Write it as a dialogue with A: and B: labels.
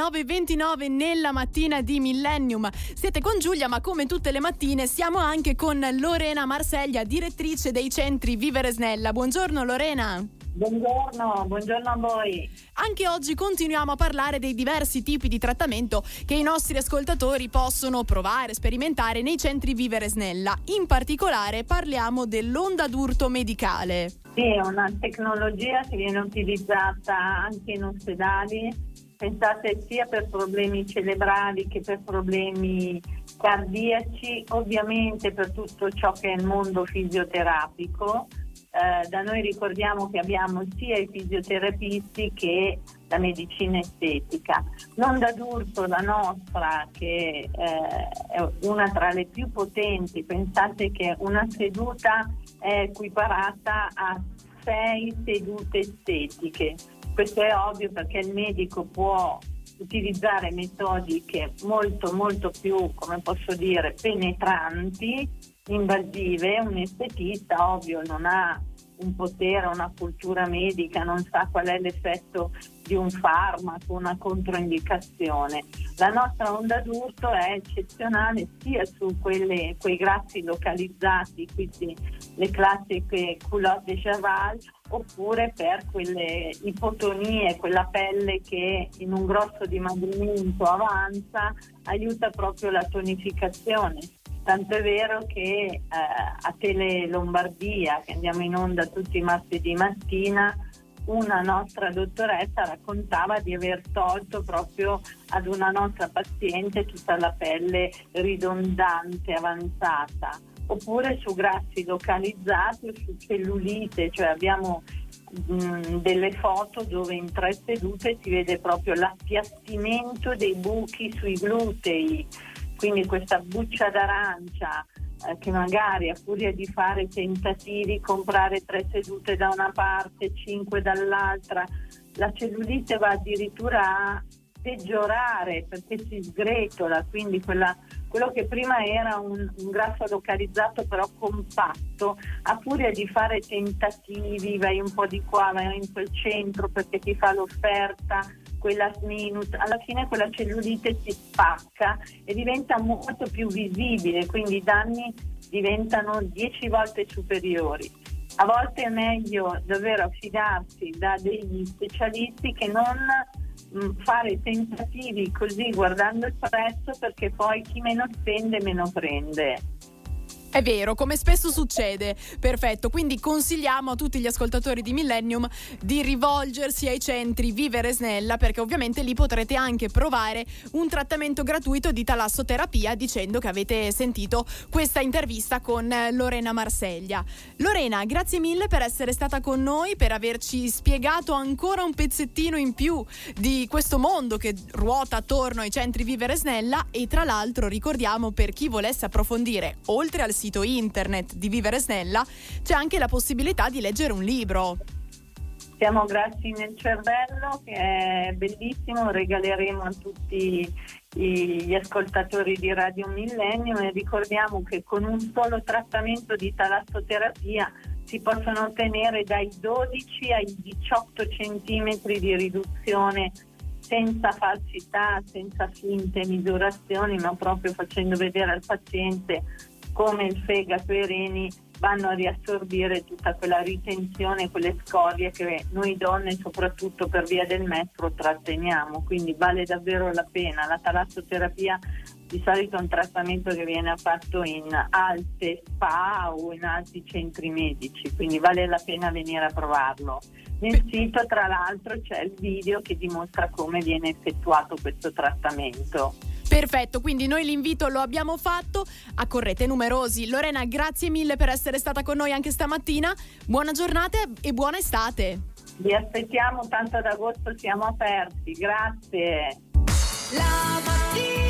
A: 9.29 nella mattina di Millennium. Siete con Giulia, ma come tutte le mattine siamo anche con Lorena Marseglia, direttrice dei centri Vivere Snella. Buongiorno Lorena.
B: Buongiorno, buongiorno a voi.
A: Anche oggi continuiamo a parlare dei diversi tipi di trattamento che i nostri ascoltatori possono provare, sperimentare nei centri Vivere Snella. In particolare parliamo dell'onda d'urto medicale.
B: Sì, è una tecnologia che viene utilizzata anche in ospedali, pensate sia per problemi cerebrali che per problemi cardiaci, ovviamente per tutto ciò che è il mondo fisioterapico eh, da noi ricordiamo che abbiamo sia i fisioterapisti che la medicina estetica. L'onda d'urto, la nostra, che eh, è una tra le più potenti, pensate che una seduta è equiparata a sei sedute estetiche. Questo è ovvio perché il medico può utilizzare metodiche molto molto più, come posso dire, penetranti invasive, un estetista ovvio non ha un potere, una cultura medica, non sa qual è l'effetto di un farmaco, una controindicazione. La nostra onda d'urto è eccezionale sia su quelle, quei grassi localizzati, quindi le classiche culotte de cheval, oppure per quelle ipotonie, quella pelle che in un grosso dimagrimento avanza, aiuta proprio la tonificazione Tanto è vero che eh, a Tele Lombardia, che andiamo in onda tutti i martedì mattina, una nostra dottoressa raccontava di aver tolto proprio ad una nostra paziente tutta la pelle ridondante, avanzata, oppure su grassi localizzati o su cellulite, cioè abbiamo mm, delle foto dove in tre sedute si vede proprio l'appiattimento dei buchi sui glutei quindi questa buccia d'arancia eh, che magari a furia di fare tentativi, comprare tre sedute da una parte, cinque dall'altra, la cellulite va addirittura a peggiorare perché si sgretola, quindi quella, quello che prima era un, un, grasso localizzato però compatto, a furia di fare tentativi, vai un po' di qua, vai in quel centro perché ti fa l'offerta, quella minute, alla fine quella cellulite si spacca e diventa molto più visibile, quindi i danni diventano 10 volte superiori. A volte è meglio davvero affidarsi da degli specialisti che non fare tentativi così guardando il prezzo perché poi chi meno spende meno prende.
A: È vero, come spesso succede. Perfetto, quindi consigliamo a tutti gli ascoltatori di Millennium di rivolgersi ai centri Vivere Snella perché ovviamente lì potrete anche provare un trattamento gratuito di talassoterapia dicendo che avete sentito questa intervista con Lorena Marseglia. Lorena, grazie mille per essere stata con noi, per averci spiegato ancora un pezzettino in più di questo mondo che ruota attorno ai centri Vivere Snella e tra l'altro ricordiamo per chi volesse approfondire oltre al sito internet di Vivere Snella c'è anche la possibilità di leggere un libro.
B: Siamo grassi nel cervello che è bellissimo, regaleremo a tutti gli ascoltatori di Radio Millennium e ricordiamo che con un solo trattamento di talassoterapia si possono ottenere dai 12 ai 18 centimetri di riduzione senza falsità, senza finte misurazioni, ma proprio facendo vedere al paziente come il fegato e i reni vanno a riassorbire tutta quella ritenzione, quelle scorie che noi donne, soprattutto per via del metro, tratteniamo. Quindi vale davvero la pena. La talassoterapia di solito è un trattamento che viene fatto in alte spa o in altri centri medici, quindi vale la pena venire a provarlo. Nel sito, tra l'altro, c'è il video che dimostra come viene effettuato questo trattamento.
A: Perfetto, quindi noi l'invito lo abbiamo fatto, accorrete numerosi. Lorena, grazie mille per essere stata con noi anche stamattina. Buona giornata e buona estate.
B: Vi aspettiamo, tanto ad agosto siamo aperti. Grazie.
C: La mattina